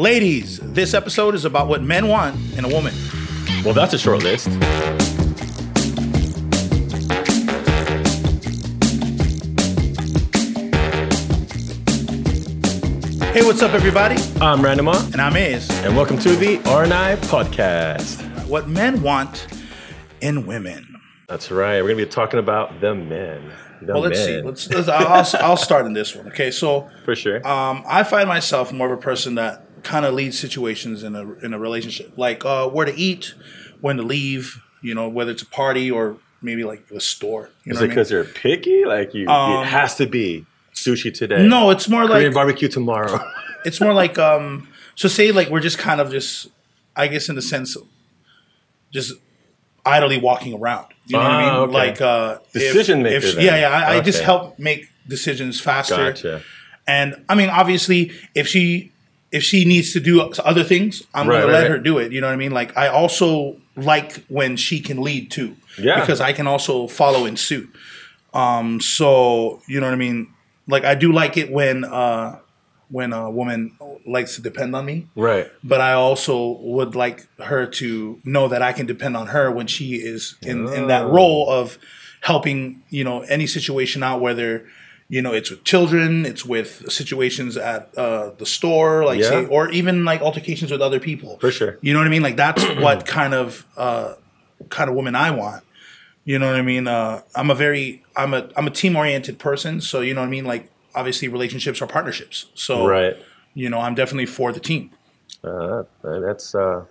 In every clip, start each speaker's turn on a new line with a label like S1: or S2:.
S1: Ladies, this episode is about what men want in a woman.
S2: Well, that's a short list.
S1: Hey, what's up, everybody?
S2: I'm Ranuma,
S1: And I'm Ace.
S2: and welcome to the R&I podcast.
S1: What men want in women.
S2: That's right. We're gonna be talking about the men. The
S1: Well, let's
S2: men.
S1: see. Let's. let's I'll, I'll, I'll start in this one. Okay, so
S2: for sure.
S1: um, I find myself more of a person that kind of lead situations in a in a relationship, like uh, where to eat, when to leave. You know, whether it's a party or maybe like a store. You
S2: Is it
S1: what I mean?
S2: because you're picky? Like you,
S1: Um,
S2: it has to be sushi today.
S1: No, it's more
S2: Korean
S1: like
S2: barbecue tomorrow.
S1: it's more like um. So say like we're just kind of just, I guess in the sense, of just idly walking around. You know what I
S2: Ah,
S1: mean?
S2: okay.
S1: Like uh,
S2: Decision maker
S1: if- yeah, yeah. I, I just help make decisions faster.
S2: gotcha.
S1: And I mean, obviously, if she if she needs to do other things, I'm
S2: Right,
S1: going to let
S2: right.
S1: her do it. You know what I mean? Like I also like when she can lead too,
S2: Yeah.
S1: because I can also follow in suit. Um, so you know what I mean? Like I do like it when uh, when a woman likes to depend on me,
S2: Right.
S1: but I also would like her to know that I can depend on her when she is in, in that
S2: Oh.
S1: role of helping, you know, any situation out, whether, you know, it's with children, it's with situations at uh, the store, like
S2: Yeah.
S1: say, or even like altercations with other people.
S2: For sure.
S1: You know what I mean? Like that's what kind of uh, kind of woman I want. You know what I mean? Uh, I'm a very I'm a I'm a team oriented person, so you know what I mean. Like obviously, relationships are partnerships. So
S2: Right.
S1: you know, I'm definitely for the team.
S2: Uh, that's uh,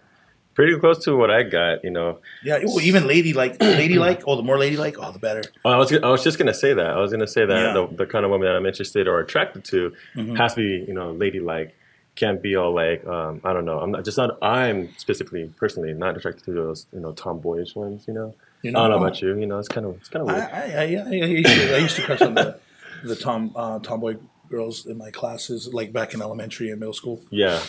S2: pretty close to what I got. You know,
S1: Yeah, well, even lady like lady like. Oh, the more lady like, oh, the better.
S2: I was I was just gonna say that. I was gonna say that
S1: Yeah.
S2: the, the kind of woman that I'm interested or attracted to
S1: Mm-hmm.
S2: has to be you know ladylike. Can't be all like um, I don't know. I'm not just not. I'm specifically personally not attracted to those you know tomboyish ones. You know.
S1: You
S2: I don't know
S1: know?
S2: about you. You know, it's kind of it's kind of
S1: I,
S2: weird.
S1: I, I, I, I, used to, I used to crush on the the tom uh, tomboy girls in my classes, like back in elementary and middle school.
S2: yeah.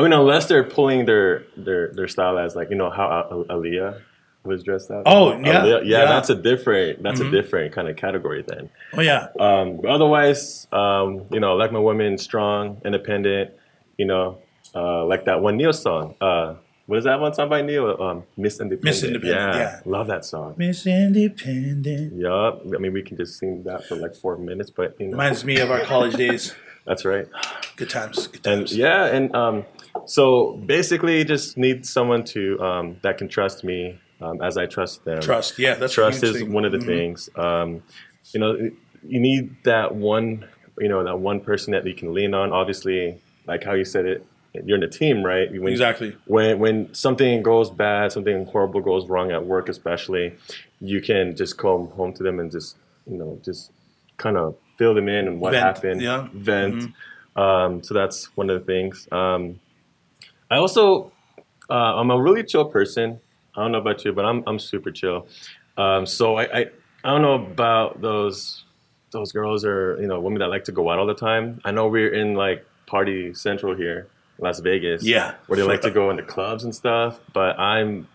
S2: I mean, unless they're pulling their their their style as like you know how Al- Aaliyah was dressed up.
S1: Oh, yeah.
S2: Aaliyah- yeah,
S1: Yeah. Mm-hmm.
S2: That's a different that's a different kind of category then.
S1: Oh yeah,
S2: Um, but otherwise, um, you know, like my women, strong, independent. You know, uh, like that one Ne-Yo song. Uh, what is that one song by Ne-Yo? Um, Miss Independent.
S1: Miss Independent, yeah.
S2: love that song.
S1: Miss Independent
S2: Yup. I mean, we can just sing that for like four minutes, but you know,
S1: reminds me of our college days.
S2: that's right.
S1: Good times, good
S2: And
S1: times.
S2: yeah, and um, so basically, just need someone to um, that can trust me um, as I trust them.
S1: Trust, yeah, that's
S2: trust is
S1: thing.
S2: one of the
S1: Mhm.
S2: things. Um, you know, you need that one, you know, that one person that you can lean on. Obviously, like how you said it, you're in a team, right? When,
S1: Exactly.
S2: When when something goes bad, something horrible goes wrong at work, especially, you can just come home to them and just, you know, just kind of fill them in and what
S1: Vent,
S2: happened,
S1: yeah. Mm-hmm.
S2: vent. Um, so that's one of the things. Um, I also, uh, I'm a really chill person. I don't know about you, but I'm I'm super chill. Um, so I, I I don't know about those those girls or you know women that like to go out all the time. I know we're in like party central here, Las Vegas.
S1: Yeah.
S2: where they like to go into clubs and stuff. But I'm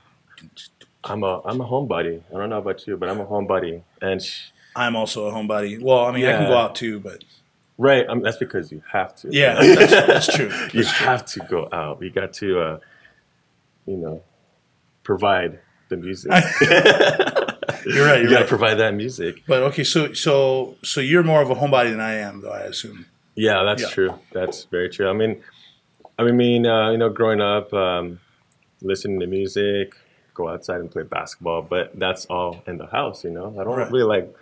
S2: I'm a I'm a homebody. I don't know about you, but I'm a homebody. And sh-
S1: I'm also a homebody. Well, I mean, I can go out too, but
S2: right, I mean, that's because you have to.
S1: yeah, that's, that's true.
S2: you
S1: true.
S2: have to go out. You got to, uh, you know, provide the music.
S1: You're right.
S2: you got to
S1: right.
S2: provide that music.
S1: But okay, so so so you're more of a homebody than I am, though. I assume.
S2: Yeah, that's
S1: Yeah.
S2: true. That's very true. I mean, I mean, uh, you know, growing up, um, listening to music, go outside and play basketball, but that's all in the house. You know, I don't
S1: Right.
S2: really like.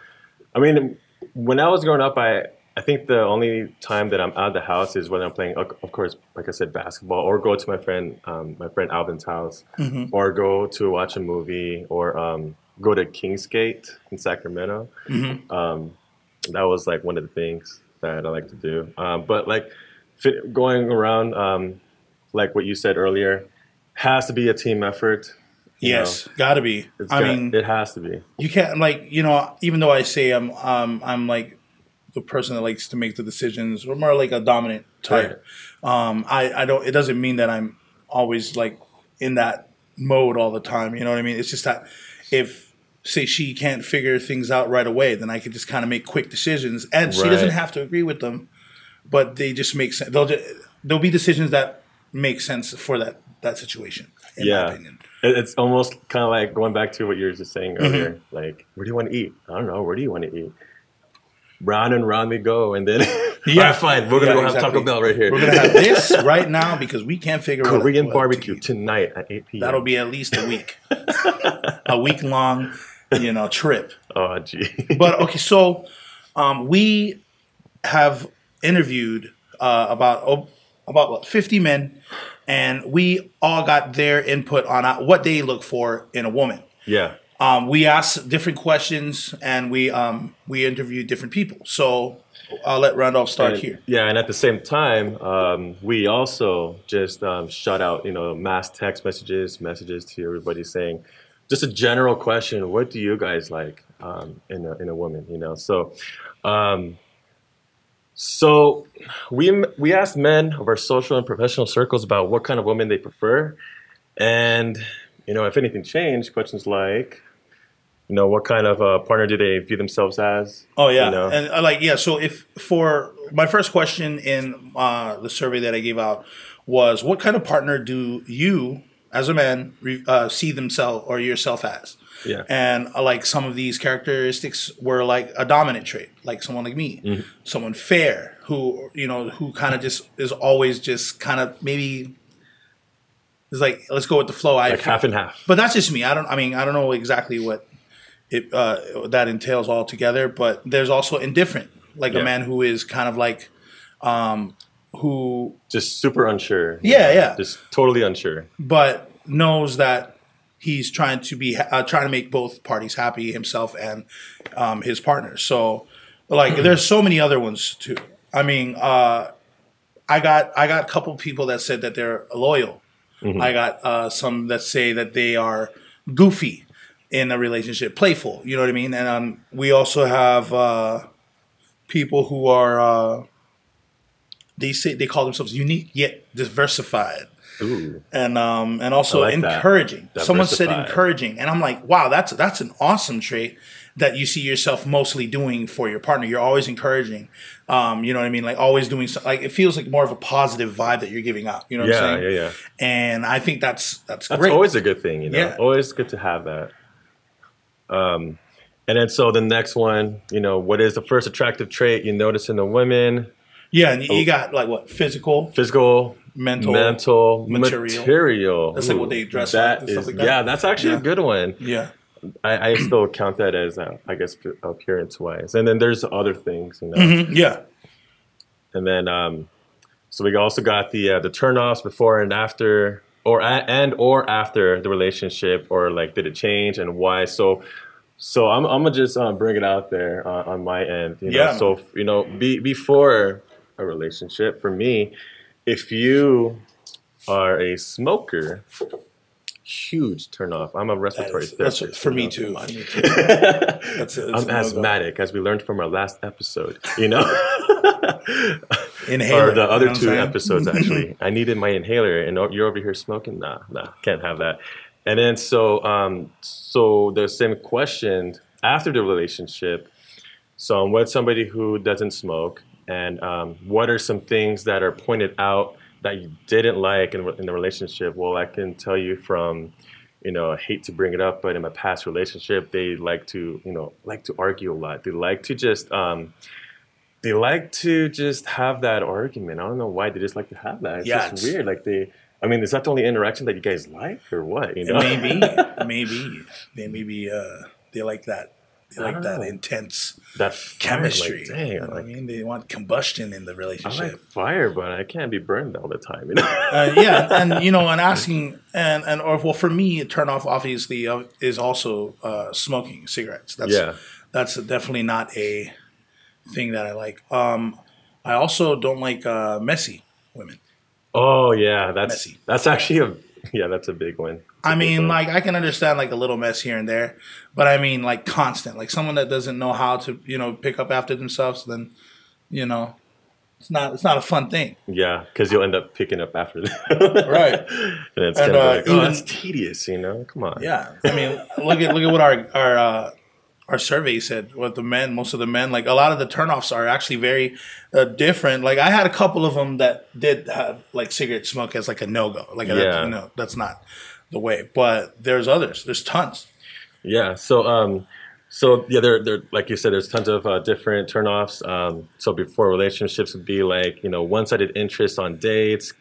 S2: I mean, when I was growing up, I I think the only time that I'm out of the house is when I'm playing, of course, like I said, basketball, or go to my friend, um, my friend Alvin's house,
S1: Mm-hmm.
S2: or go to watch a movie, or um, go to Kingsgate in Sacramento.
S1: Mm-hmm.
S2: Um, that was like one of the things that I like to do. Um, but like fit, going around, um, like what you said earlier, has to be a team effort.
S1: Yes, gotta be.
S2: It's
S1: I
S2: got-
S1: mean,
S2: it has to be.
S1: you can't like you know even though I say I'm um I'm like the person that likes to make the decisions or more like a dominant type. Um, I I don't. It doesn't mean that I'm always like in that mode all the time. You know what I mean? It's just that if say she can't figure things out right away, then I can just kind of make quick decisions, and she doesn't have to agree with them, but they just make sense. They'll just, there'll be decisions that make sense for that that situation. In
S2: Yeah.
S1: my opinion.
S2: It's almost kind of like going back to what you were just saying
S1: Mm-hmm.
S2: earlier. Like, where do you want to eat? I don't know. Where do you want to eat? Round and round we go, and then
S1: Yeah.
S2: Right, fine. We're gonna
S1: Yeah,
S2: go have
S1: exactly.
S2: Taco Bell right here.
S1: We're gonna have this right now because we can't figure out
S2: Korean barbecue tonight at 8 p.m.
S1: That'll be at least a week, a week long, you know, trip.
S2: oh gee.
S1: But okay, so um, we have interviewed uh, about oh, about what, 50 men, and we all got their input on uh, what they look for in a woman.
S2: yeah.
S1: Um, we asked different questions, and we um, we interviewed different people. So I'll let Ranuma start
S2: And-
S1: here.
S2: Yeah, and at the same time, um, we also just um, shut out, you know, mass text messages, messages to everybody saying, just a general question: What do you guys like um, in a in a woman? You know, so. Um, so we we asked men of our social and professional circles about what kind of woman they prefer, and you know if anything changed. Questions like, you know, what kind of uh, partner do they view themselves as?
S1: Oh yeah,
S2: you know?
S1: and uh, like yeah. So if for my first question in uh, the survey that I gave out was, what kind of partner do you, as a man, re- uh, see themselves or yourself as?
S2: Yeah.
S1: And uh, like some of these characteristics were like a dominant trait, like someone like me,
S2: Mm-hmm.
S1: someone fair, who you know, who kind of just is always just kind of maybe. It's like let's go with the flow. I
S2: like half and half.
S1: but that's just me. I don't. I mean, I don't know exactly what it uh, that entails altogether. But there's also indifferent, like
S2: Yeah.
S1: a man who is kind of like, um, who
S2: just super unsure.
S1: Yeah, yeah.
S2: Just totally unsure.
S1: but knows that he's trying to be uh, trying to make both parties happy, himself and um, his partner. So, like, there's so many other ones too. I mean, uh, I got I got a couple people that said that they're loyal. I got uh, some that say that they are goofy in a relationship, playful. You know what I mean? And um, we also have uh, people who are uh, they say they call themselves unique yet diversified
S2: Ooh.
S1: and um and also
S2: like that.
S1: encouraging. Someone said encouraging, and I'm like, wow, that's that's an awesome trait that you see yourself mostly doing for your partner. You're always encouraging. Um, you know what I mean? Like always doing so, like it feels like more of a positive vibe that you're giving out. You know what
S2: Yeah,
S1: I'm saying?
S2: yeah, yeah.
S1: And I think that's that's,
S2: That's
S1: great.
S2: always a good thing, you know.
S1: Yeah.
S2: Always good to have that. Um, and then so the next one, you know, what is the first attractive trait you notice in a woman?
S1: yeah, and you,
S2: Oh.
S1: got like what physical,
S2: Physical,
S1: mental,
S2: mental,
S1: material.
S2: material.
S1: That's like what they dress like
S2: that
S1: stuff
S2: is-
S1: like that.
S2: Yeah, that's actually
S1: Yeah.
S2: a good one.
S1: yeah.
S2: I, I still count that as, uh, I guess, appearance wise. And then there's other things, you know.
S1: Mhm, yeah,
S2: And then, um, so we also got the uh, the turnoffs before and after, or and or after the relationship, or like did it change and why? So, so I'm I'm gonna just uh, bring it out there uh, on my end. You know?
S1: Yeah,
S2: So you know, be, before a relationship, for me, if you are a smoker. Huge turnoff. I'm a respiratory
S1: that's,
S2: therapist.
S1: for me too. For me too. That's that's
S2: I'm asthmatic, as we learned from our last episode. You know,
S1: Inhaler,
S2: or the
S1: you
S2: other
S1: know
S2: two episodes actually. I needed my inhaler, and you're over here smoking. Nah, nah, can't have that. And then so, um, so the same question after the relationship. So I'm with somebody who doesn't smoke, and um, what are some things that are pointed out that you didn't like in, in the relationship? Well, I can tell you from, you know, I hate to bring it up, but in my past relationship, they like to, you know, like to argue a lot. They like to just, um, they like to just have that argument. I don't know why they just like to have that. It's
S1: Yeah,
S2: just
S1: it's-
S2: weird. Like they, I mean, is that the only interaction that you guys like, or what? You know,
S1: maybe, maybe they maybe uh, they like that. They like that
S2: know.
S1: intense
S2: that fire,
S1: chemistry.
S2: Like, dang,
S1: you know what I mean, they want combustion in the relationship.
S2: I like fire, but I can't be burned all the time. You know.
S1: uh, yeah, and you know, and asking and and or well, for me, a turn off obviously uh, is also uh, smoking cigarettes. That's
S2: Yeah.
S1: that's definitely not a thing that I like. Um, I also don't like uh, messy women.
S2: Oh yeah, that's
S1: Messy.
S2: that's actually a yeah, that's a big one. A
S1: I
S2: big
S1: mean,
S2: one.
S1: like I can understand like a little mess here and there, but I mean like constant, like someone that doesn't know how to you know pick up after themselves. Then you know, it's not it's not a fun thing.
S2: yeah, because you'll end up picking up after that,
S1: Right.
S2: And it's
S1: And,
S2: kind of
S1: uh,
S2: like, oh,
S1: even-
S2: that's tedious, you know. Come on,
S1: Yeah, I mean, look at look at what our our uh, our survey said what the men, most of the men, like a lot of the turnoffs are actually very uh, different. Like I had a couple of them that did have like cigarette smoke as like a no go. Like
S2: Yeah.
S1: that's, no, that's not the way. But there's others. There's tons.
S2: Yeah. So, um, so yeah, there, there, like you said, there's tons of uh, different turnoffs. Um, so before relationships would be like, you know, one-sided interest on dates.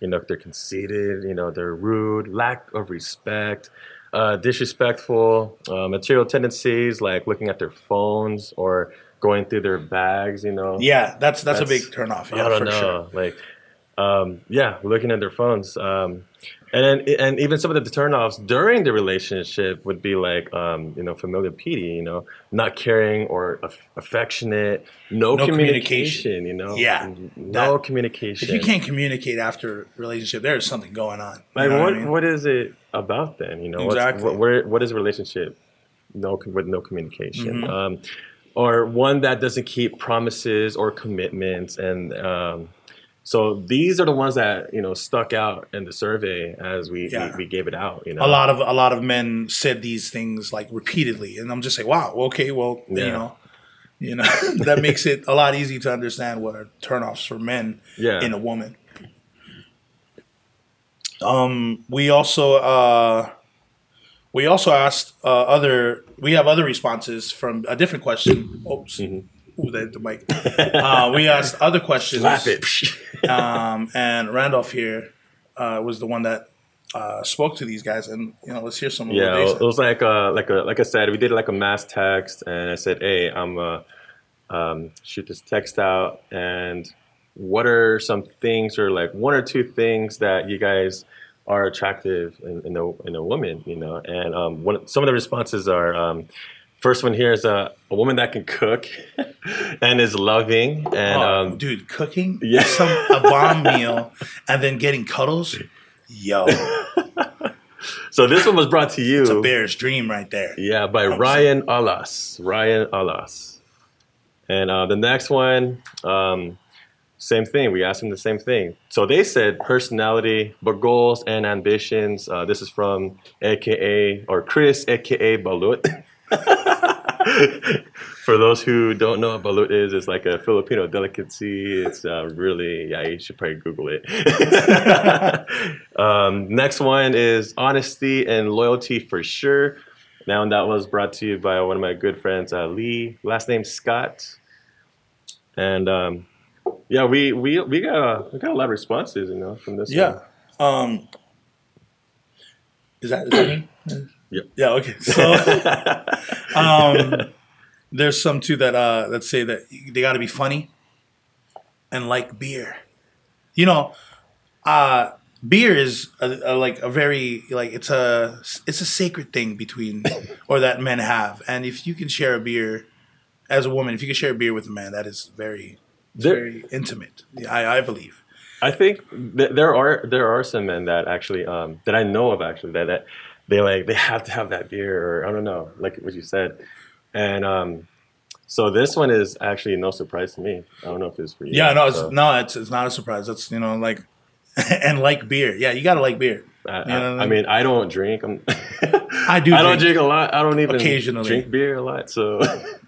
S2: You know, if they're conceited, you know, they're rude, lack of respect, uh, disrespectful, uh, material tendencies like looking at their phones or going through their bags. You know.
S1: Yeah, that's that's, a
S2: That's-
S1: big turnoff. Yeah,
S2: I don't
S1: for
S2: know.
S1: sure.
S2: Like, um, yeah, looking at their phones. Um, and then, and even some of the turnoffs during the relationship would be like, um, you know, familiar PD, you know, not caring or aff- affectionate, no,
S1: No
S2: communication,
S1: communication.
S2: you know,
S1: Yeah,
S2: no
S1: that-
S2: communication.
S1: If you can't communicate after a relationship, there's something going on.
S2: Like,
S1: know
S2: what,
S1: I mean?
S2: what is it about then? You know,
S1: Exactly.
S2: what, where, what is a relationship? No, with no communication.
S1: Mm-hmm.
S2: Um, or one that doesn't keep promises or commitments and um, so these are the ones that you know stuck out in the survey as we,
S1: Yeah.
S2: we, we gave it out you know
S1: a lot of a lot of men said these things like repeatedly, and I'm just like, wow, okay, well, you know, you know, that makes it a lot easier to understand what are turnoffs for men
S2: Yeah.
S1: in a woman. Um, we also uh, we also asked uh, other. We have other responses from a different question. Oops. Ooh, the, the mic. Uh, we asked other questions.
S2: Slap it
S1: um, and Ranuma here uh, was the one that uh, spoke to these guys, and you know, let's hear some of
S2: yeah it was like uh like a like i said we did like a mass text and i said hey i'm uh um, shoot this text out and what are some things or like one or two things that you guys are attractive in, in a in a woman you know and um one some of the responses are um First one here is a, a woman that can cook and is loving and
S1: Oh,
S2: um,
S1: dude, cooking
S2: Yeah.
S1: some a bomb meal and then getting cuddles, yo,
S2: so this one was brought to you
S1: it's a bear's dream right there.
S2: Yeah, by Ryan Alas. Ryan Alas. And uh, the next one, um, same thing. We asked them the same thing. So they said personality, but goals and ambitions. Uh, this is from AKA or Chris, AKA Balut. For those who don't know what balut is, it's like a Filipino delicacy. It's uh, really, yeah, you should probably Google it. um, next one is honesty and loyalty for sure. Now that was brought to you by one of my good friends, uh, Lee. Last name Scott. And um, yeah, we we we got a, we got a lot of responses, you know, from this.
S1: Yeah.
S2: one.
S1: Um, is that, is that me?
S2: Yep.
S1: Yeah. Okay. So, um, there's some too that uh that say that they got to be funny and like beer. You know, uh, beer is a, a, like a very like it's a it's a sacred thing between or that men have, and if you can share a beer as a woman, if you can share a beer with a man, that is very
S2: There-
S1: very intimate. Yeah, I, I believe.
S2: I think th- there are there are some men that actually um, that I know of actually that, that they like they have to have that beer or I don't know like what you said, and um, so this one is actually no surprise to me. I don't know if it's for you.
S1: Yeah, no, it's no, it's it's not a surprise. It's you know like and like beer. Yeah, you gotta like beer.
S2: I,
S1: You know what
S2: I, I mean, I don't drink. I'm,
S1: I do
S2: I don't
S1: drink.
S2: drink a lot. I don't even
S1: Occasionally.
S2: drink beer a lot. So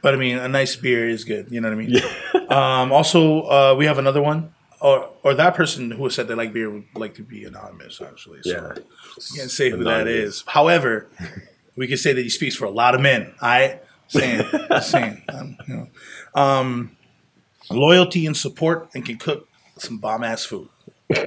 S1: But I mean, a nice beer is good. You know what I mean?
S2: yeah.
S1: Um, also, uh, we have another one, or or that person who said they like beer would like to be anonymous. Actually, so
S2: Yeah.
S1: we can't say who that is. However, we can say that he speaks for a lot of men. I saying, saying, um, you know, um, loyalty and support, and can cook some bomb ass food.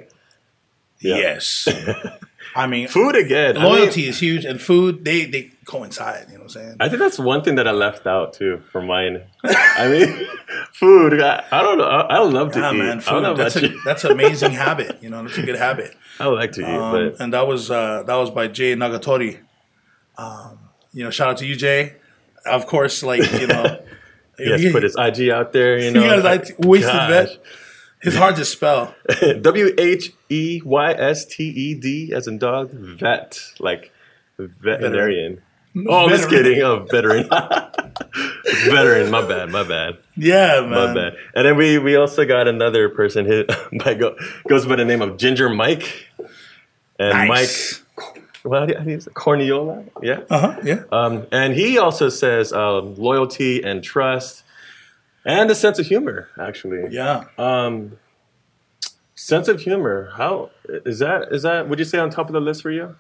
S1: Yes, I mean,
S2: Food again. I mean,
S1: loyalty is huge, and food they they coincide. You know what I'm saying?
S2: I think that's one thing that I left out too for mine. I mean, food. I, I don't know. I, I love to
S1: Yeah,
S2: eat.
S1: man,
S2: I don't
S1: food.
S2: know
S1: That's
S2: about
S1: a
S2: you.
S1: that's an amazing habit. You know, that's a good habit.
S2: I like to eat,
S1: Um,
S2: but
S1: and that was uh, that was by Jay Nagatori. Um, you know, shout out to you, Jay. Of course, like you know,
S2: he put his IG out there. You know,
S1: got his IG wasted
S2: Gosh.
S1: vet. it's hard to spell.
S2: W H E Y S T E D as in dog. Vet, like veterinarian. Oh, I'm just
S1: Veteran.
S2: kidding. Oh, veteran. veteran. My bad. My bad.
S1: Yeah,
S2: My bad. And then we we also got another person who by go, goes by the name of Ginger Mike. And
S1: Nice.
S2: Mike well, how do you- how do you say- Corniola, yeah.
S1: Uh huh. Yeah.
S2: Um, and he also says um, loyalty and trust, and a sense of humor. Actually,
S1: Yeah.
S2: Um, sense of humor. How is that? Is that? Would you say on top of the list for you?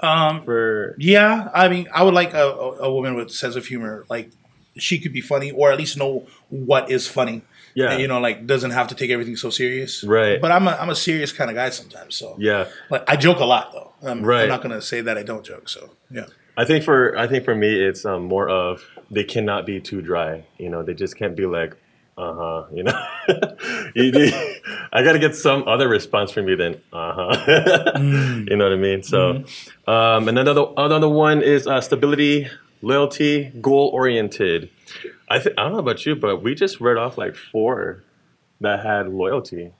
S1: Um.
S2: For
S1: Yeah. I mean, I would like a, a, woman with sense of humor. Like she could be funny, or at least know what is funny.
S2: yeah,
S1: And, you know, like doesn't have to take everything so serious.
S2: Right.
S1: But I'm a I'm a serious kind of guy sometimes. So
S2: yeah.
S1: like I joke a lot though. I'm,
S2: Right.
S1: I'm not gonna say that I don't joke. So yeah.
S2: I think for I think for me it's um, more of they cannot be too dry. You know, they just can't be like, uh huh. You know, You- you- I got to get some other response from you than uh huh. You know what I mean? So, um, and another another one is uh, stability, loyalty, goal oriented. I think I don't know about you, but we just read off like four that had loyalty.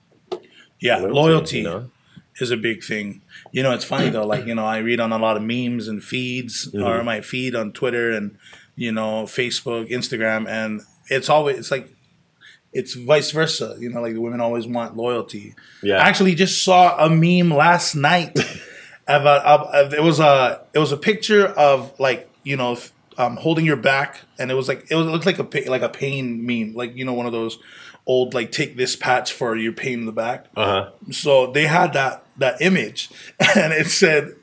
S1: Yeah.
S2: Loyalty,
S1: Loyalty.
S2: you know?
S1: is a big thing. You know, it's funny though. Like you know, I read on a lot of memes and feeds,
S2: Mm-hmm.
S1: or my feed on Twitter and you know Facebook, Instagram, and it's always it's like it's vice versa. You know, like the women always want loyalty.
S2: Yeah.
S1: I actually just saw a meme last night about uh, it was a it was a picture of like you know um, holding your back, and it was like it, was, it looked like a like a pain meme, like you know one of those old like take this patch for your pain in the back.
S2: Uh huh.
S1: So they had that that image, and it said,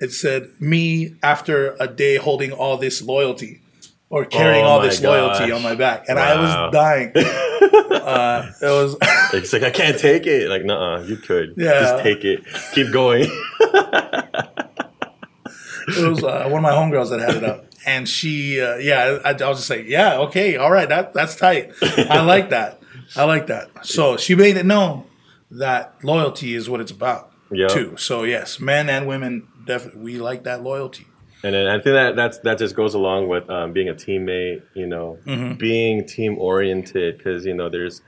S1: "It said me after a day holding all this loyalty, or carrying
S2: Oh
S1: all this loyalty on my back," and I was dying. uh, it was
S2: It's like I can't take it. Like, nah, you could.
S1: Yeah.
S2: Just take it. Keep going.
S1: it was uh, one of my homegirls that had it up, and she, uh, yeah, I, I was just like, yeah, okay, all right, that that's tight. I like that. I like that. So she made it known that loyalty is what it's about,
S2: Yeah.
S1: too. So yes, men and women definitely we like that loyalty.
S2: And then I think that that's that just goes along with um, being a teammate, you know,
S1: Mm-hmm.
S2: being team oriented because you know there's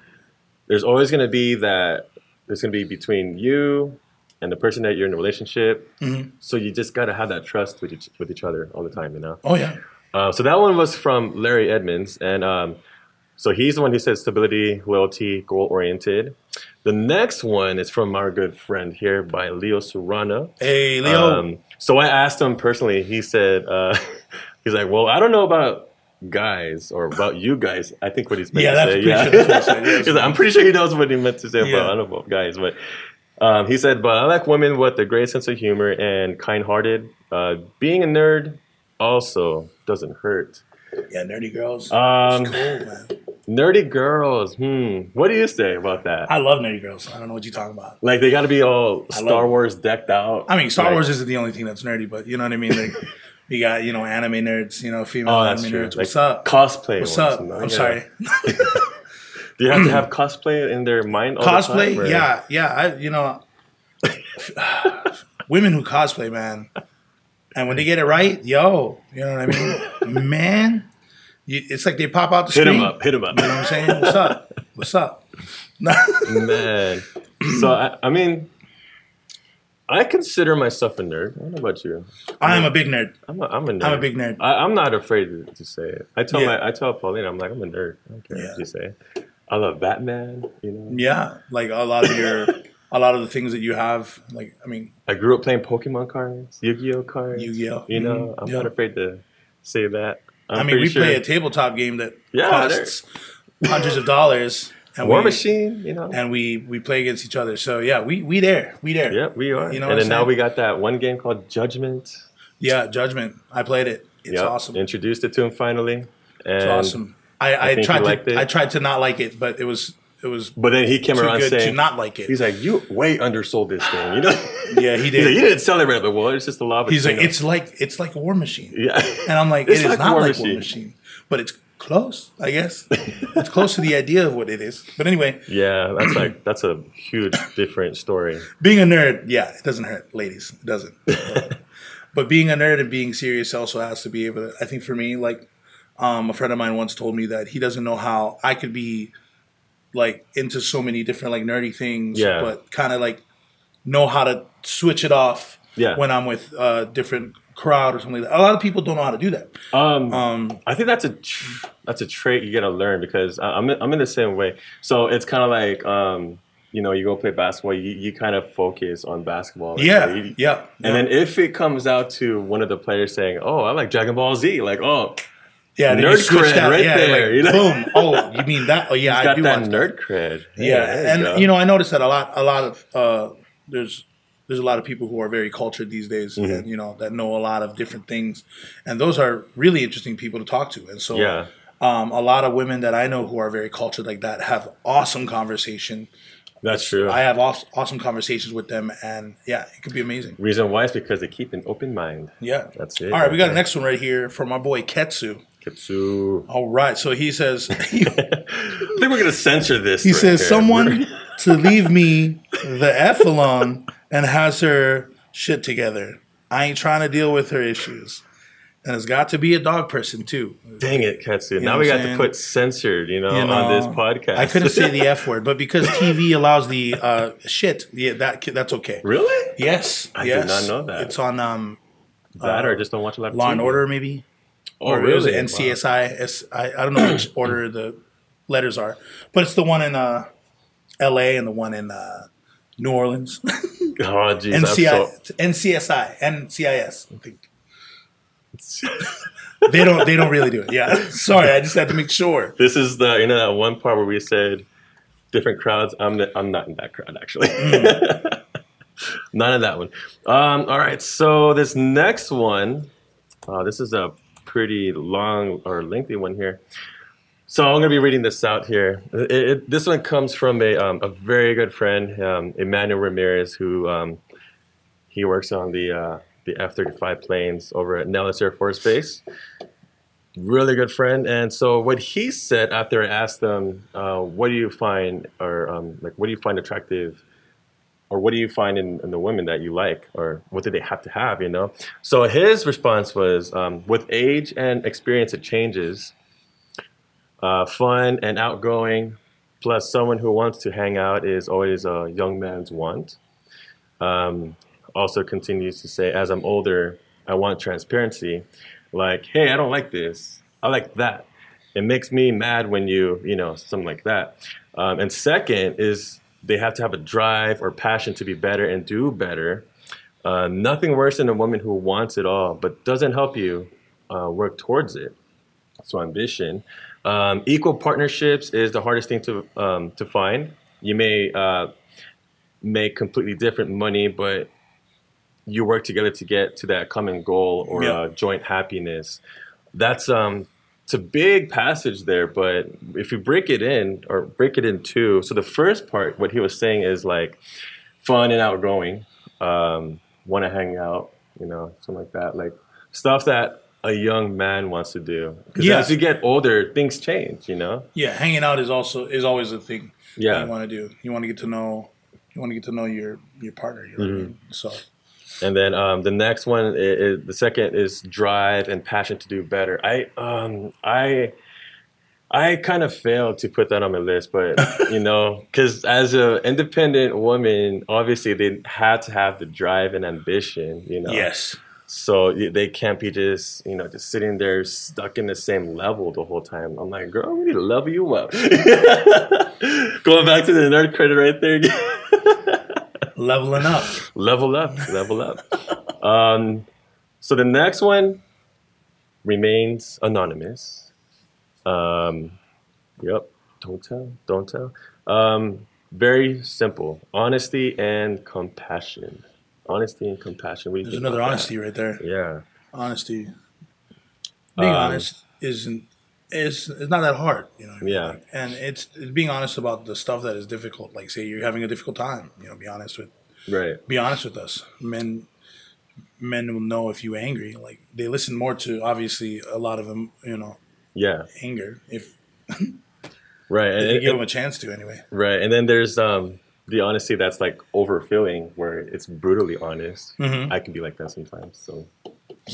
S2: there's always going to be that there's going to be between you and the person that you're in a relationship.
S1: Mm-hmm.
S2: So you just got to have that trust with each with each other all the time, you know.
S1: Oh yeah.
S2: Uh, so that one was from Larry Edmonds, and um, so he's the one who said stability, loyalty, goal oriented. The next one is from our good friend here by Leo Serrano.
S1: Hey Leo.
S2: Um, so I asked him personally. He said, uh, he's like, well, I don't know about guys or about you guys. I think what he's meant
S1: Yeah,
S2: to
S1: that's
S2: say. Yeah.
S1: sure that's what he said. Yeah,
S2: he's like, I'm pretty sure he knows what he meant to say,
S1: Yeah.
S2: I don't know about guys. But um, he said, but I like women with a great sense of humor and kind-hearted. Uh, being a nerd also doesn't hurt.
S1: Yeah, nerdy girls.
S2: Um,
S1: cool, man.
S2: nerdy girls. Hmm. What do you say about that?
S1: I love nerdy girls. I don't know what you're talking about.
S2: like they got to be all
S1: I
S2: Star Wars decked out.
S1: I mean, Star
S2: Like-
S1: Wars isn't the only thing that's nerdy, but you know what I mean. Like, you got you know anime nerds, you know female
S2: Oh,
S1: anime
S2: true.
S1: nerds. What's
S2: Like,
S1: up?
S2: Cosplay.
S1: What's up? I'm
S2: Yeah.
S1: sorry.
S2: Do you have to have cosplay in their mind? All the
S1: cosplay
S2: time,
S1: yeah yeah i you know women who cosplay man and when they get it right yo you know what i mean man you, it's like they pop out the
S2: Hit
S1: screen Hit
S2: him up. Hit him up.
S1: you know what i'm saying what's up what's up
S2: Man. So I, I mean, I consider myself a nerd. I don't know about you.
S1: i'm a big nerd
S2: I'm a, I'm a nerd.
S1: i'm a big nerd
S2: I, I'm not afraid to, to say it. I tell
S1: Yeah.
S2: my I tell Paulina, I'm like I'm a nerd. I don't care
S1: Yeah.
S2: what you say. I love Batman. You know,
S1: yeah like a lot of your a lot of the things that you have like i mean
S2: I grew up playing Pokemon cards, Yu-Gi-Oh cards.
S1: Yu-Gi-Oh.
S2: You know,
S1: Mhm.
S2: I'm
S1: Yeah.
S2: not afraid to say that. I'm
S1: i mean we
S2: sure-
S1: play a tabletop game that
S2: Yeah,
S1: costs hundreds of dollars and
S2: War
S1: we,
S2: Machine. You know.
S1: and we we play against each other so yeah we we there we there
S2: Yep, we are.
S1: You know
S2: and then now we got that one game called Judgment.
S1: Yeah, Judgment. I played it. It's
S2: Yep,
S1: awesome.
S2: Introduced it to him finally. And,
S1: It's awesome. I, I,
S2: think
S1: tried to
S2: it.
S1: I tried to not like it, but it was it was
S2: But then he came around
S1: good
S2: saying,
S1: to not like it.
S2: he's like, you way undersold this thing, you know?
S1: yeah, he
S2: He's like,
S1: did.
S2: you didn't sell it right, but well, it's just a lot of
S1: He's like, it's like it's like War Machine,
S2: yeah.
S1: and I'm like,
S2: It's
S1: it is
S2: like
S1: not
S2: War
S1: like
S2: Machine.
S1: War Machine, but it's close. I guess it's close to the idea of what it is. But anyway,
S2: yeah, that's like that's a huge different story.
S1: being a nerd, yeah, it doesn't hurt, ladies. It doesn't. But, but being a nerd and being serious also has to be able to. I think for me, like um, a friend of mine once told me that he doesn't know how I could be like into so many different like nerdy things,
S2: Yeah.
S1: but kind of like know how to switch it off
S2: Yeah.
S1: when I'm with a different crowd or something like that. A lot of people don't know how to do that.
S2: Um,
S1: Um,
S2: I think that's a tr- that's a trait you gotta learn because I'm in, I'm in the same way. So it's kind of like um, you know you go play basketball, you, you kind of focus on basketball. Like,
S1: Yeah,
S2: you-
S1: yeah.
S2: And then if it comes out to one of the players saying, "Oh, I like Dragon Ball Z," like, "Oh,
S1: yeah, you
S2: nerd cred
S1: that-
S2: right
S1: yeah,
S2: there,
S1: like, boom. Oh, you mean that? Oh, yeah, I do
S2: that
S1: watch
S2: nerd cred."
S1: Yeah, and
S2: go.
S1: you know, I noticed that a lot. A lot of uh, there's there's a lot of people who are very cultured these days,
S2: Mm-hmm.
S1: and you know that know a lot of different things, and those are really interesting people to talk to. And so,
S2: Yeah.
S1: um, a lot of women that I know who are very cultured like that have awesome conversation.
S2: that's true.
S1: I have awesome conversations with them, and yeah, it could be amazing.
S2: Reason why is because they keep an open mind.
S1: Yeah,
S2: That's it.
S1: All right, we got the next one right here from my boy Ketsu.
S2: Kitsu.
S1: All right, so he says.
S2: I think we're gonna censor this.
S1: He
S2: right
S1: says
S2: here.
S1: someone to leave me the F alone and has her shit together. I ain't trying to deal with her issues. And it's got to be a dog person too.
S2: Dang it, Ketsu.
S1: know
S2: now we got
S1: saying?
S2: to put censored, you know,
S1: You
S2: on this podcast.
S1: I couldn't say the F word, but because TV allows the uh, shit, yeah, that that's okay.
S2: really?
S1: Yes,
S2: I did not know that.
S1: It's on um,
S2: That or just don't watch a lot of
S1: Law and Order, maybe.
S2: Oh,
S1: or
S2: really?
S1: was it NCSI? S- I, I don't know which order the letters are, but it's the one in uh, L.A. and the one in uh, New Orleans.
S2: Wow. Oh, jeez.
S1: NCI,
S2: so-
S1: NCSI, NCIS. I think they don't. They don't really do it. Yeah. Sorry, I just had to make sure.
S2: This is the you know that one part where we said different crowds. I'm the, I'm not in that crowd actually.
S1: Mm.
S2: None of that one. Um, all right, so this next one, uh, this is a pretty long or lengthy one here. So I'm gonna be reading this out here. It, it, this one comes from a um, a very good friend, um, Emmanuel Ramirez, who um, he works on the uh, the F-35 planes over at Nellis Air Force Base really good friend. And so what he said after I asked them, uh, what do you find, or um, like, what do you find attractive, or what do you find in, in the women that you like, or what do they have to have, you know? So his response was, um, with age and experience, it changes. Uh, fun and outgoing, plus someone who wants to hang out is always a young man's want. Um, also continues to say, as I'm older, I want transparency like, hey, I don't like this. I like that. It makes me mad when you, you know, something like that. Um, and second is they have to have a drive or passion to be better and do better. Uh, nothing worse than a woman who wants it all but doesn't help you uh, work towards it. So ambition. Um, equal partnerships is the hardest thing to um, to find. You may uh, make completely different money, but you work together to get to that common goal or
S1: Yeah.
S2: uh, joint happiness. That's um, it's a big passage there, but if you break it in or break it in two, so the first part, what he was saying is like fun and outgoing, um, want to hang out, you know, something like that, like stuff that a young man wants to do. Because
S1: Yeah.
S2: as you get older, things change, you know.
S1: Yeah, hanging out is also is always a thing.
S2: Yeah.
S1: you want to do. You want to get to know. You want to get to know your your partner. You know I mean? So
S2: And then um, the next one, is, the second is drive and passion to do better. I um, I I kind of failed to put that on my list, but you know, because as an independent woman, obviously they had to have the drive and ambition. You know,
S1: yes,
S2: So they can't be just you know just sitting there stuck in the same level the whole time. I'm like, girl, we need to level you up. Going back to the nerd credit right there.
S1: Leveling up.
S2: level up, level up. um, so the next one remains anonymous. Um, yep, don't tell, don't tell. Um, very simple: honesty and compassion. Honesty and compassion. What
S1: There's another honesty right there.
S2: Yeah,
S1: Honesty. Being
S2: Um,
S1: honest isn't. It's, it's not that hard, you know. what I mean?
S2: Yeah.
S1: Like, and it's, it's being honest about the stuff that is difficult. Like, say you're having a difficult time, you know, be honest with
S2: right.
S1: be honest with us. Men men will know if you're angry. Like they listen more to obviously a lot of them, you know,
S2: Yeah,
S1: anger if,
S2: right. And,
S1: give them a chance to anyway.
S2: right, and then there's um, the honesty that's like overfilling, where it's brutally honest.
S1: Mhm.
S2: I can be like that sometimes. So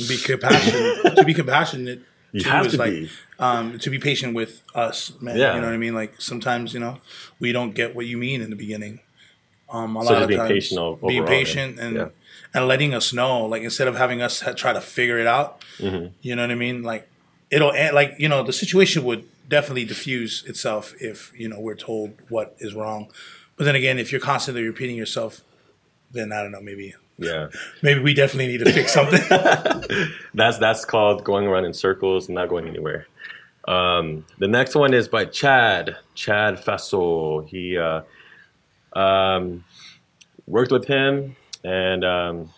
S1: Be compassionate to be compassionate.
S2: You
S1: too,
S2: have to
S1: like,
S2: be.
S1: um, to be patient with us, man.
S2: Yeah.
S1: You know what I mean? Like sometimes, you know, we don't get what you mean in the beginning. Um, a
S2: So
S1: lot
S2: just
S1: of
S2: being
S1: times,
S2: patient o-
S1: being
S2: overall,
S1: patient and
S2: yeah.
S1: and letting us know, like instead of having us ha- try to figure it out,
S2: Mm-hmm.
S1: you know what I mean? Like it'll end- like you know the situation would definitely diffuse itself if you know we're told what is wrong, But then again, if you're constantly repeating yourself, then I don't know. Maybe
S2: Yeah.
S1: maybe we definitely need to fix something.
S2: That's that's called going around in circles and not going anywhere. Um, the next one is by Chad Chad Faso. He uh, um, worked with him, and um,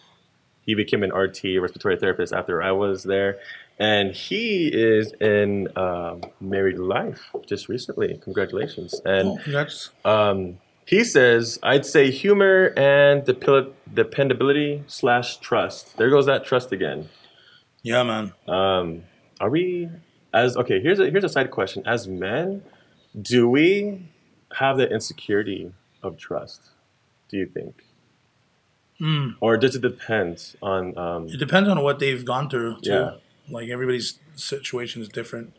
S2: he became an RT respiratory therapist after I was there. And he is in um, married life just recently. Congratulations! And
S1: Oh,
S2: um, he says, I'd say humor and depi- dependability slash trust. There goes that trust again.
S1: yeah, man.
S2: Um, are we as okay? Here's a here's a side question. As men, do we have the insecurity of trust? Do you think,
S1: Mm.
S2: or does it depend on? Um,
S1: It depends on what they've gone through. Too.
S2: Yeah.
S1: Like everybody's situation is different.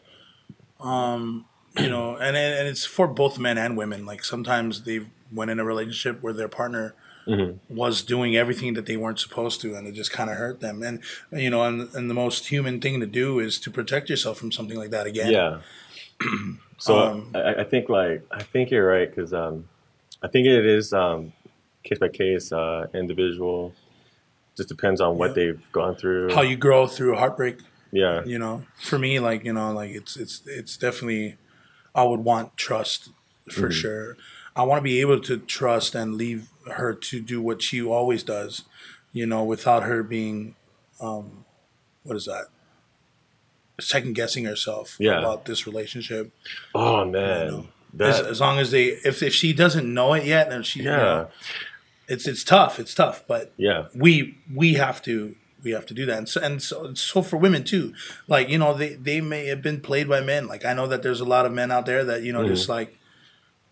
S1: Um, you know, and and it's for both men and women. Like sometimes they went in a relationship where their partner
S2: Mhm.
S1: was doing everything that they weren't supposed to, and it just kind of hurt them. And you know, and and the most human thing to do is to protect yourself from something like that again.
S2: yeah. So
S1: Um,
S2: I, I think like I think you're right because um, I think it is um, case by case, uh, individual. Just depends on what
S1: Yeah.
S2: they've gone through.
S1: How you grow through heartbreak.
S2: yeah.
S1: you know for me like you know like it's it's it's definitely i would want trust for sure. I want to be able to trust and leave her to do what she always does you know without her being um what is that? Second guessing herself
S2: Yeah.
S1: about this relationship.
S2: Oh man,
S1: know.
S2: that
S1: as, as long as they if, if she doesn't know it yet then she you
S2: yeah,
S1: know, it's it's tough it's tough but
S2: yeah,
S1: we we have to we have to do that. And so, and so, so for women too like you know they they may have been played by men. Like i know that there's a lot of men out there that you know just like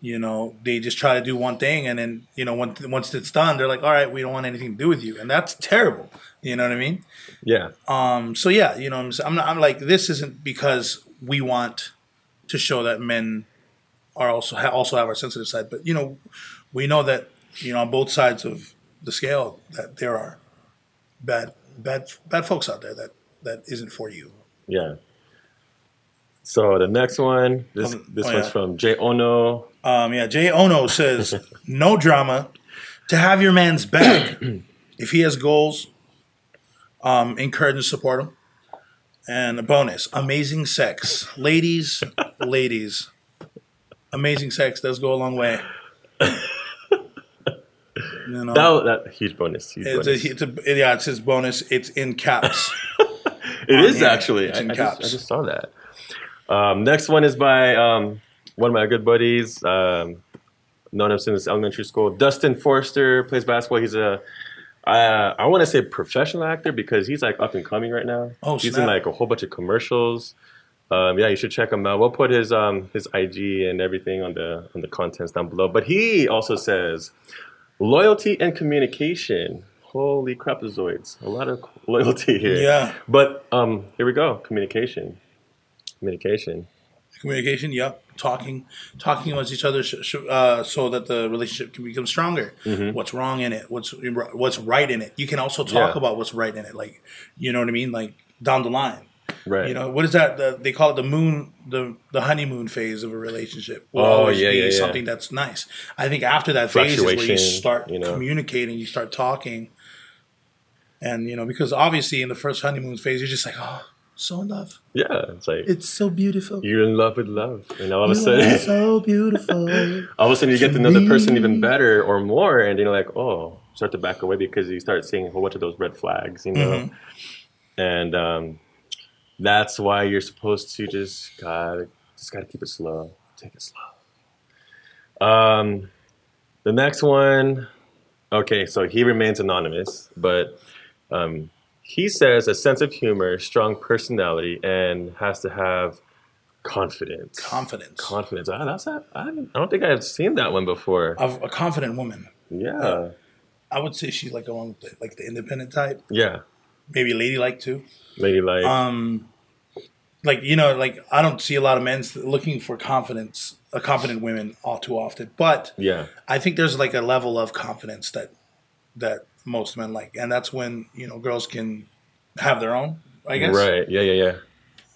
S1: you know they just try to do one thing and then you know once once it's done they're like all right we don't want anything to do with you. And that's terrible. You know what i mean?
S2: Yeah,
S1: um so yeah you know i'm i'm, not, I'm like this isn't because we want to show that men are also ha- also have our sensitive side. But you know we know that you know on both sides of the scale that there are bad bad bad folks out there that that isn't for you
S2: yeah. So the next one, this
S1: Um,
S2: this
S1: oh,
S2: one's
S1: yeah.
S2: from Jay Ono.
S1: um yeah jay ono says no drama to have your man's back if he has goals um encourage and support him and a bonus amazing sex ladies ladies amazing sex does go a long way you know
S2: That, that huge bonus. Huge
S1: It's
S2: bonus.
S1: a, it's a, yeah, it's his bonus. It's in caps.
S2: It is
S1: here.
S2: actually.
S1: It's
S2: I,
S1: in
S2: I just, I just saw that. Um, next one is by um, one of my good buddies. Um, known him since elementary school. Dustin Forster plays basketball. He's a uh, I want to say professional actor because he's like up and coming right now.
S1: Oh,
S2: he's
S1: snap.
S2: in like a whole bunch of commercials. Um, yeah, you should check him out. We'll put his um, his IG and everything on the on the contents down below. But he also says loyalty and communication. Holy crapazoids! A lot of loyalty here.
S1: Yeah.
S2: But um, here we go. Communication. Communication.
S1: Communication, yep. Talking, talking amongst each other, sh- sh- uh, so that the relationship can become stronger. What's wrong in it? What's what's right in it? You can also talk
S2: Yeah.
S1: about what's right in it, like you know what I mean, like down the line.
S2: Right.
S1: You know what is that? The, they call it the moon, the the honeymoon phase of a relationship. Will
S2: Oh, yeah, yeah, yeah.
S1: something that's nice. I think after that phase is where you start
S2: you know.
S1: communicating, you start talking, and you know because obviously in the first honeymoon phase you're just like, oh, so in love.
S2: yeah. It's like
S1: It's so beautiful.
S2: you're in love with love, and all of a sudden,
S1: so beautiful.
S2: all of a sudden you get to know the person even better or more, and you're like, oh, start to back away because you start seeing a whole bunch of those red flags, you know.
S1: Mm-hmm.
S2: And um, that's why you're supposed to just gotta just gotta keep it slow, take it slow. Um, the next one, okay, so he remains anonymous, but um, he says a sense of humor, strong personality, and has to have confidence.
S1: Confidence
S2: Confidence. Ah, that's not, I, I don't think I've seen that one before.
S1: of a confident woman.
S2: Yeah.
S1: I would say she's like along with the, like the independent type,
S2: Yeah.
S1: Maybe ladylike too.
S2: Ladylike.
S1: Um, like you know, like I don't see a lot of men looking for confidence, a confident women all too often. But
S2: yeah.
S1: I think there's like a level of confidence that that most men like, and that's when you know girls can have their own. I guess
S2: Right. Yeah, yeah, yeah.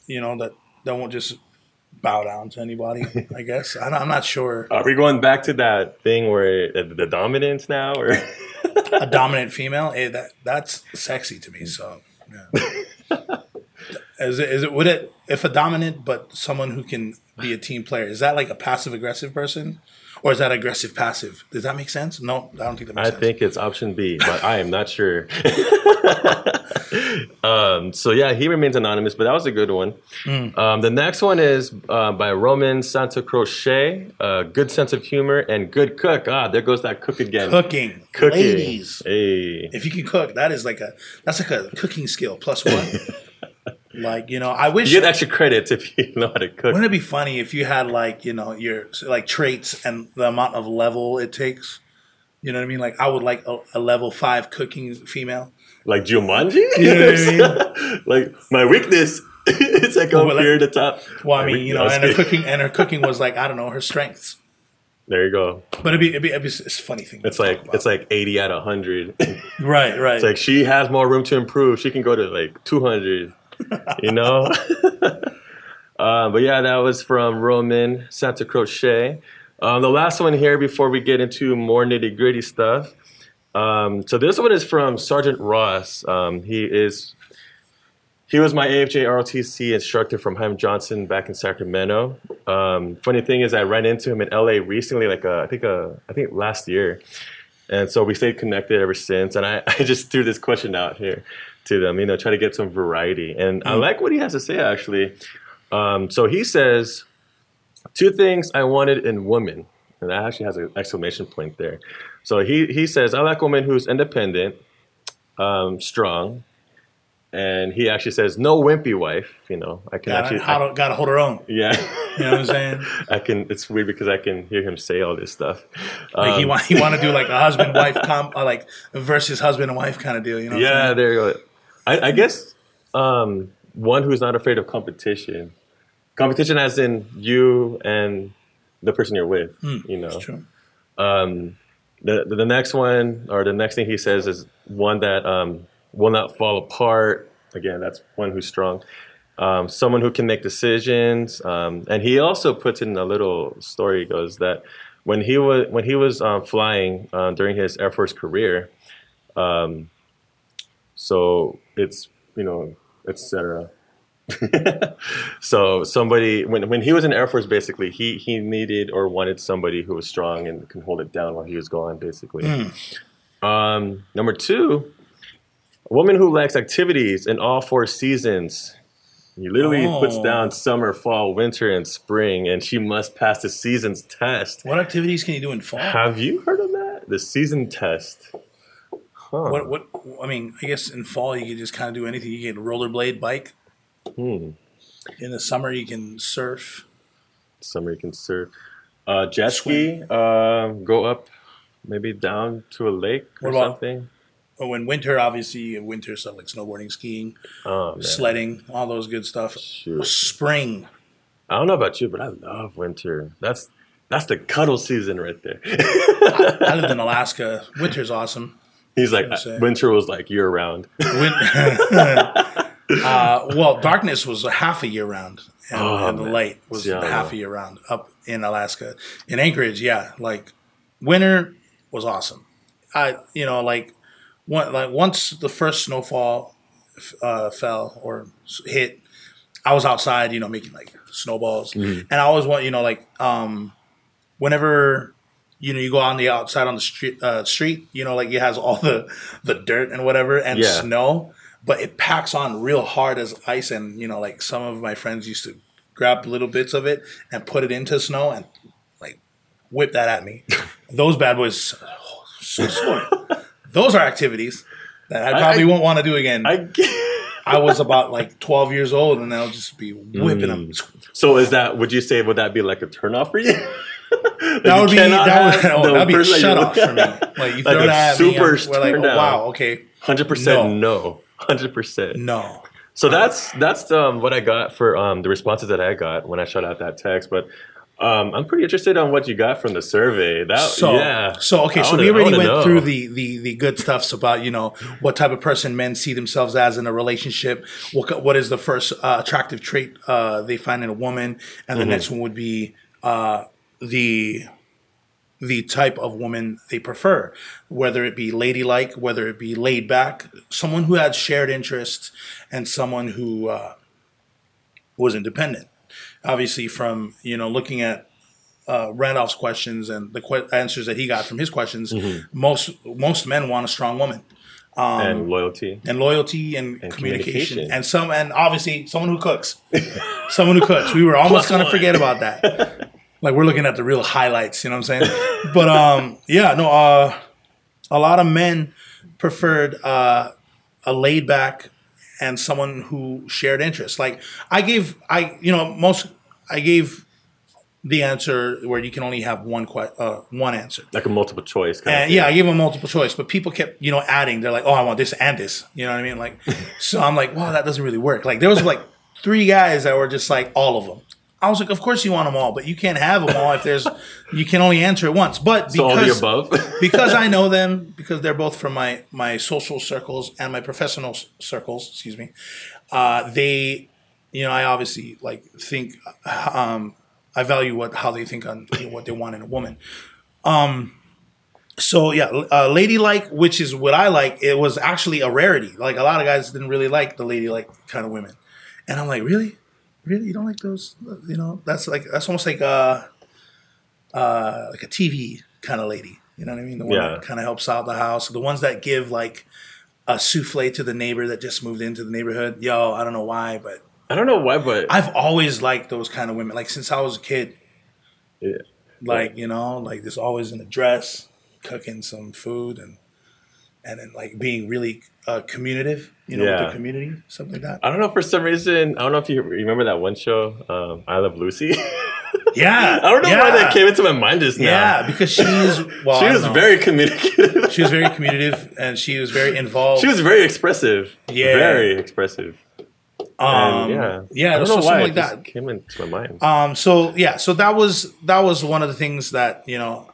S1: you know that that won't just bow down to anybody. I guess I, am not sure.
S2: Are we going back to that thing where uh, the dominance now, or
S1: a dominant female? Hey, that that's sexy to me. So, yeah. is it is it would it if a dominant but someone who can be a team player is that like a passive aggressive person? or is that aggressive passive? Does that make sense? No, I don't think that makes
S2: I
S1: sense.
S2: think it's option B, but I am not sure. um, so yeah, he remains anonymous, but that was a good one. Mm. Um, the next one is uh, by Roman Santa Crochet. Uh, good sense of humor and good cook. Ah, there goes that cook again.
S1: Cooking, cooking, ladies.
S2: Hey,
S1: if you can cook, that is like a that's like a cooking skill plus one. Like you know, I wish
S2: you get extra credits if you know how to cook.
S1: Wouldn't it be funny if you had like you know your like traits and the amount of level it takes? You know what I mean? Like I would like a, a level five cooking female.
S2: Like Jumanji? You know what I mean? like my weakness. it's like up well, here at the top.
S1: Well, I mean, you know, and her cooking and her cooking was like I don't know her strengths.
S2: There you go.
S1: But it'd be, it'd be, it'd be it's a funny thing.
S2: It's like it's like eighty out of hundred.
S1: right, right.
S2: It's like she has more room to improve. She can go to like two hundred. you know. uh, but yeah, that was from Roman Santa Crochet. Um, the last one here before we get into more nitty gritty stuff. Um, so this one is from Sergeant Ross. Um, he is he was my AFJ ROTC instructor from Hiram Johnson back in Sacramento. Um, funny thing is, I ran into him in LA recently, like uh, I think uh, I think last year, and so we stayed connected ever since. And I, I just threw this question out here to them, you know, try to get some variety. And mm. I like what he has to say actually. Um, so he says, two things I wanted in women. And that actually has an exclamation point there. So he, he says, I like a woman who's independent, um, strong, and he actually says, "No wimpy wife." You know, I can
S1: gotta,
S2: actually
S1: how gotta hold her own.
S2: Yeah,
S1: you know what I'm saying.
S2: I can. It's weird because I can hear him say all this stuff.
S1: Like um, he want he want to do like a husband wife comp, uh, like versus husband and wife kind of deal. You know.
S2: Yeah, there you go. I, I guess um, one who's not afraid of competition. Competition, as in you and the person you're with. Mm, you know. That's Um, the the next one or the next thing he says is one that um, will not fall apart. Again, that's one who's strong. Um, someone who can make decisions. Um, and he also puts in a little story. Goes that when he was when he was um, flying uh, during his Air Force career, um, so it's you know etc. so somebody when when he was in Air Force, basically he he needed or wanted somebody who was strong and can hold it down while he was gone. Basically, mm. um, number two, a woman who lacks activities in all four seasons. He literally oh. puts down summer, fall, winter, and spring, and she must pass the season's test.
S1: What activities can you do in fall?
S2: Have you heard of that? The season test.
S1: Huh. What what I mean, I guess in fall you can just kind of do anything. You can rollerblade, bike. Hmm. In the summer you can surf.
S2: Summer you can surf. Uh, jet ski. Uh, go up, maybe down to a lake or about, something.
S1: Oh, in winter, obviously, winter stuff like snowboarding, skiing, oh, sledding, all those good stuff. Shoot. Spring.
S2: I don't know about you, but I love winter. That's that's the cuddle season right there. I,
S1: I lived in Alaska. Winter's awesome.
S2: He's like, winter was like year round.
S1: uh, well, darkness was half a year round, and, oh, and the light was yeah, half a year round up in Alaska. In Anchorage, yeah, like winter was awesome. I, you know, like one, like once the first snowfall uh, fell or hit, I was outside, you know, making like snowballs, mm-hmm. and I always want, you know, like um, whenever you know, you go on the outside on the street, uh, street, you know, like it has all the, the dirt and whatever and yeah. snow, but it packs on real hard as ice. And, you know, like some of my friends used to grab little bits of it and put it into snow and like whip that at me. Those bad boys, oh, so sorry. Those are activities that I probably I, won't want to do again. I, I was about like 12 years old and I'll just be whipping mm. them.
S2: So is that, would you say, would that be like a turnoff for you?
S1: that would be that would, that'd be shut off for me. Like you throw like that at super me, we're like, oh, wow, okay,
S2: hundred percent no, hundred percent
S1: no.
S2: So that's that's um, what I got for um, the responses that I got when I shot out that text. But Um, I'm pretty interested on what you got from the survey. That
S1: So,
S2: yeah.
S1: so okay, so
S2: wanna-
S1: we already went
S2: know.
S1: through the, the the good stuffs about you know what type of person men see themselves as in a relationship. What what is the first uh, attractive trait uh, they find in a woman, and the
S2: Mm-hmm.
S1: next one would be uh, the the type of woman they prefer, whether it be ladylike, whether it be laid back, someone who had shared interests, and someone who uh, was independent. Obviously, from you know looking at uh, Randolph's questions and the que- answers that he got from his questions,
S2: Mm-hmm.
S1: most most men want a strong woman
S2: and loyalty.
S1: and loyalty and,
S2: And
S1: communication.
S2: communication.
S1: and some and obviously someone who cooks, someone who cooks. We were almost gonna forget about that. Like we're looking at the real highlights, you know what I'm saying? But um, yeah, no, uh, a lot of men preferred uh, a laid back and someone who shared interests. Like I gave, I you know most I gave the answer where you can only have one que- uh, one answer.
S2: Like a multiple choice kind
S1: And
S2: of
S1: yeah, I gave them multiple choice, but people kept, you know, adding. They're like, "Oh, I want this and this." You know what I mean? Like, so I'm like, "Wow, that doesn't really work." Like, there was like three guys that were just like all of them. I was like, "Of course you want them all, but you can't have them all if there's you can only answer it once." But
S2: So all the
S1: because
S2: above.
S1: because I know them, because they're both from my my social circles and my professional circles, excuse me. Uh, they, you know, I obviously like think, um, I value what how they think on you know, what they want in a woman. Um, so yeah, uh, ladylike, which is what I like, it was actually a rarity. Like a lot of guys didn't really like the ladylike kind of women, and I'm like, really, really, you don't like those? You know, that's like that's almost like a uh, like a TV kind of lady. You know what I mean? The one
S2: Yeah.
S1: that kind of helps out the house. The ones that give like a souffle to the neighbor that just moved into the neighborhood. Yo, I don't know why, but
S2: I don't know why, but
S1: I've always liked those kind of women. Like since I was a kid,
S2: yeah.
S1: like you know, like there's always in a dress, cooking some food, and and then like being really uh, communicative. You know, with the community, something like that.
S2: I don't know for some reason. I don't know if you remember that one show, um, I Love Lucy.
S1: Yeah,
S2: I don't know
S1: yeah.
S2: why that came into my mind just now.
S1: Yeah, because she's well,
S2: she was
S1: know.
S2: very communicative.
S1: she was very communicative and she was very involved.
S2: she was very expressive.
S1: Yeah.
S2: very expressive.
S1: um,
S2: yeah,
S1: yeah,
S2: I don't
S1: so
S2: know
S1: something
S2: why
S1: like that.
S2: came into my mind.
S1: Um, so yeah, so that was that was one of the things that you know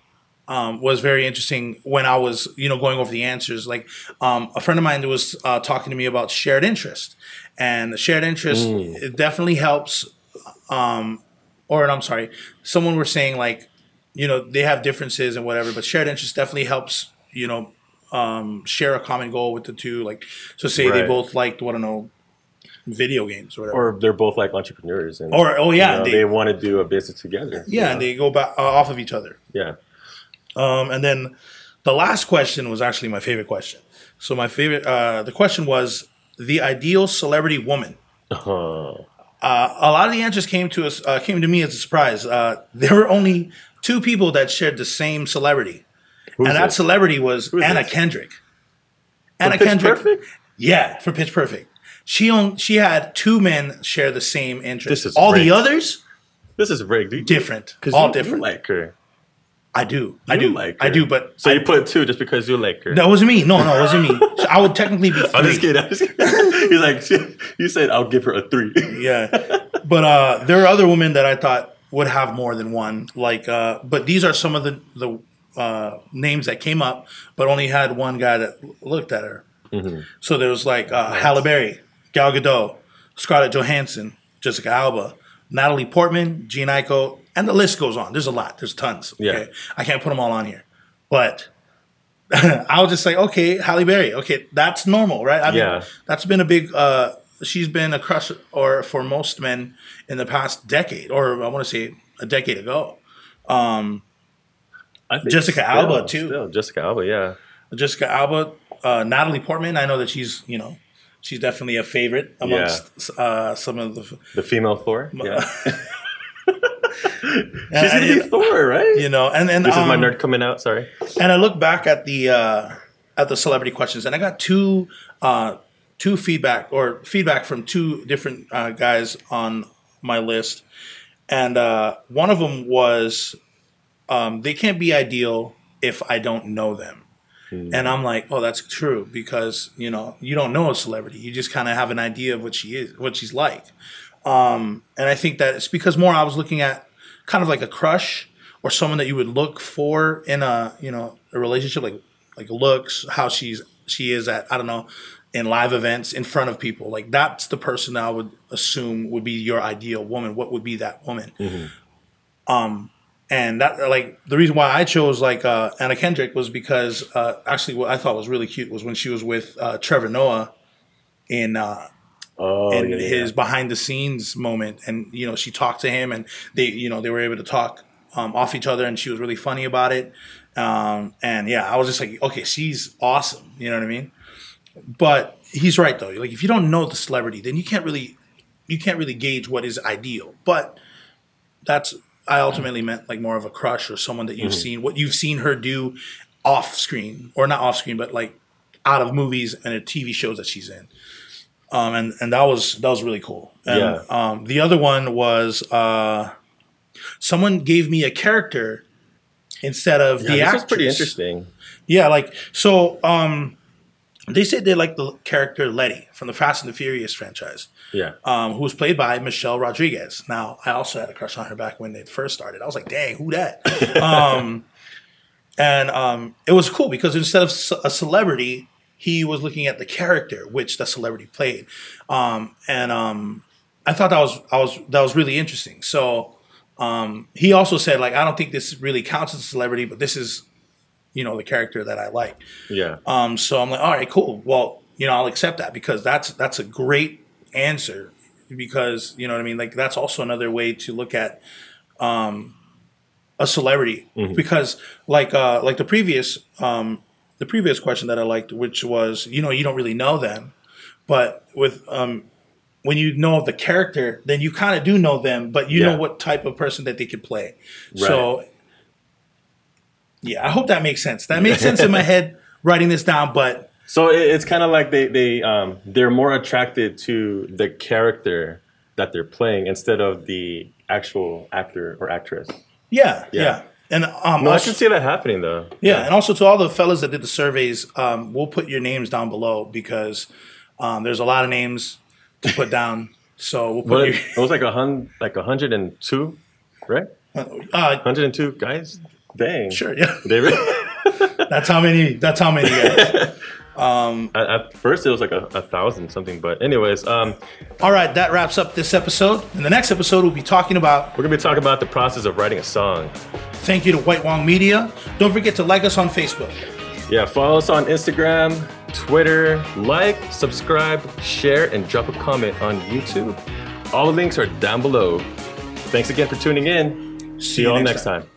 S1: um, was very interesting when I was you know going over the answers. Like um, a friend of mine was uh, talking to me about shared interest, and shared interest it definitely helps. Um, or I'm sorry, someone were saying like you know they have differences and whatever, but shared interest definitely helps. You know. Um, share a common goal with the two, like so. Say they both liked, what I don't know, video games or whatever.
S2: or they're both like entrepreneurs, and
S1: Or- oh, yeah,
S2: you know,
S1: they-
S2: they, want to do a business together.
S1: yeah, and they go back uh, off of each other.
S2: yeah.
S1: Um, and then the last question was actually my favorite question. So my favorite, uh, the question was the ideal celebrity woman.
S2: Uh,
S1: Uh, a lot of the answers came to us, uh, came to me as a surprise. Uh, there were only two people that shared the same celebrity,
S2: who's
S1: and that
S2: it?
S1: celebrity was
S2: Who's
S1: Anna
S2: this?
S1: Kendrick.
S2: For
S1: Anna
S2: Pitch
S1: Kendrick,
S2: Perfect?
S1: yeah, for Pitch Perfect. She owned, she had two men share the same interest.
S2: This is
S1: All
S2: rigged.
S1: the others
S2: This is rigged.
S1: different, all
S2: you,
S1: different.
S2: You like her.
S1: I do, I do,
S2: like
S1: I do, but
S2: So
S1: I-
S2: you put two just because you like her.
S1: that wasn't me. No, no, it wasn't me. So I would technically be 3
S2: I'm just kidding. I'm just kidding. He's like, you said I'll give her a three.
S1: yeah but uh there are other women that i thought would have more than one like uh but these are some of the the uh names that came up but only had one guy that looked at her so there was like uh halle berry gal gadot scarlett johansson jessica alba natalie portman Jean Aiko, and the list goes on there's a lot there's tons
S2: Yeah.
S1: i can't put them all on here but I'll just say, okay, Halle Berry. Okay, that's normal, right? I mean,
S2: Yeah.
S1: that's been a big. uh She's been a crush, or for most men in the past decade, or I want to say a decade ago.
S2: Think
S1: Jessica Alba, too.
S2: Still, Jessica Alba, yeah.
S1: Jessica Alba, uh, Natalie Portman. I know that she's, you know, she's definitely a favorite amongst uh, some of the.
S2: The female Thor. Yeah.
S1: And,
S2: She's gonna be Thor, right?
S1: you know, and and
S2: This is my
S1: um,
S2: nerd coming out. Sorry.
S1: and I look back at the uh, at the celebrity questions, and I got two uh, two feedback or feedback from two different uh, guys on my list, and uh, one of them was um, they can't be ideal if I don't know them. And I'm like, oh, that's true because you know you don't know a celebrity, you just kind of have an idea of what she is, what she's like. Um, and I think that it's because more I was looking at kind of like a crush or someone that you would look for in a you know a relationship, like like looks, how she's she is at I don't know in live events in front of people. Like that's the person I would assume would be your ideal woman. What would be that woman? Um, and that like the reason why I chose like uh, Anna Kendrick was because uh, actually what I thought was really cute was when she was with uh, Trevor Noah in uh,
S2: Oh,
S1: in
S2: yeah, yeah,
S1: his behind the scenes moment, and you know she talked to him, and they you know they were able to talk um, off each other, and she was really funny about it. Um, and yeah, I was just like, okay, she's awesome. You know what I mean? But he's right though. Like if you don't know the celebrity, then you can't really you can't really gauge what is ideal. But that's I ultimately meant like more of a crush or someone that you've
S2: Mm-hmm.
S1: seen what you've seen her do off screen or not off screen, but like out of movies and TV shows that she's in. Um, and and that was that was really cool. And,
S2: Yeah.
S1: Um, the other one was uh, someone gave me a character instead of
S2: Yeah,
S1: the
S2: this
S1: actress.
S2: was pretty interesting.
S1: Yeah, like so. Um, they said they like the character Letty from the Fast and the Furious franchise,
S2: Yeah.
S1: um, who was played by Michelle Rodriguez. Now, I also had a crush on her back when they first started. I was like, "Dang, who that?" um, and um, it was cool because instead of a celebrity, he was looking at the character which the celebrity played, um, and um, I thought that was I was that was really interesting. So um, he also said like, "I don't think this really counts as a celebrity, but this is." You know the character that I like.
S2: Yeah.
S1: Um, so I'm like, all right, cool. Well, you know, I'll accept that because that's that's a great answer because you know what I mean. Like that's also another way to look at um, a celebrity because like uh, like the previous um, the previous question that I liked, which was you know you don't really know them, but with um, when you know the character, then you kind of do know them, but you
S2: Yeah.
S1: know what type of person that they could play. So yeah, I hope that makes sense. That makes sense in my head writing this down, but
S2: So it's kind of like they they um they're more attracted to the character that they're playing instead of the actual actor or actress.
S1: yeah, yeah.
S2: Yeah.
S1: And um,
S2: No, I can see that happening though.
S1: yeah, and also to all the fellas that did the surveys, um, we'll put your names down below because um, there's a lot of names to put down. So we'll put
S2: it, it was like a hun like a hundred and two, right?
S1: your uh,
S2: Hundred and two guys. Dang.
S1: sure, yeah.
S2: Really,
S1: That's how many. That's how many. Guys.
S2: At, at first it was like a, a thousand something, but anyways, um,
S1: all right, that wraps up this episode. In the next episode, we'll be talking about
S2: we're gonna be talking about the process of writing a song.
S1: thank you to White Wong Media. Don't forget to like us on Facebook.
S2: Yeah, follow us on Instagram, Twitter, like, subscribe, share, and drop a comment on YouTube. All the links are down below. Thanks again for tuning in. See you all next time.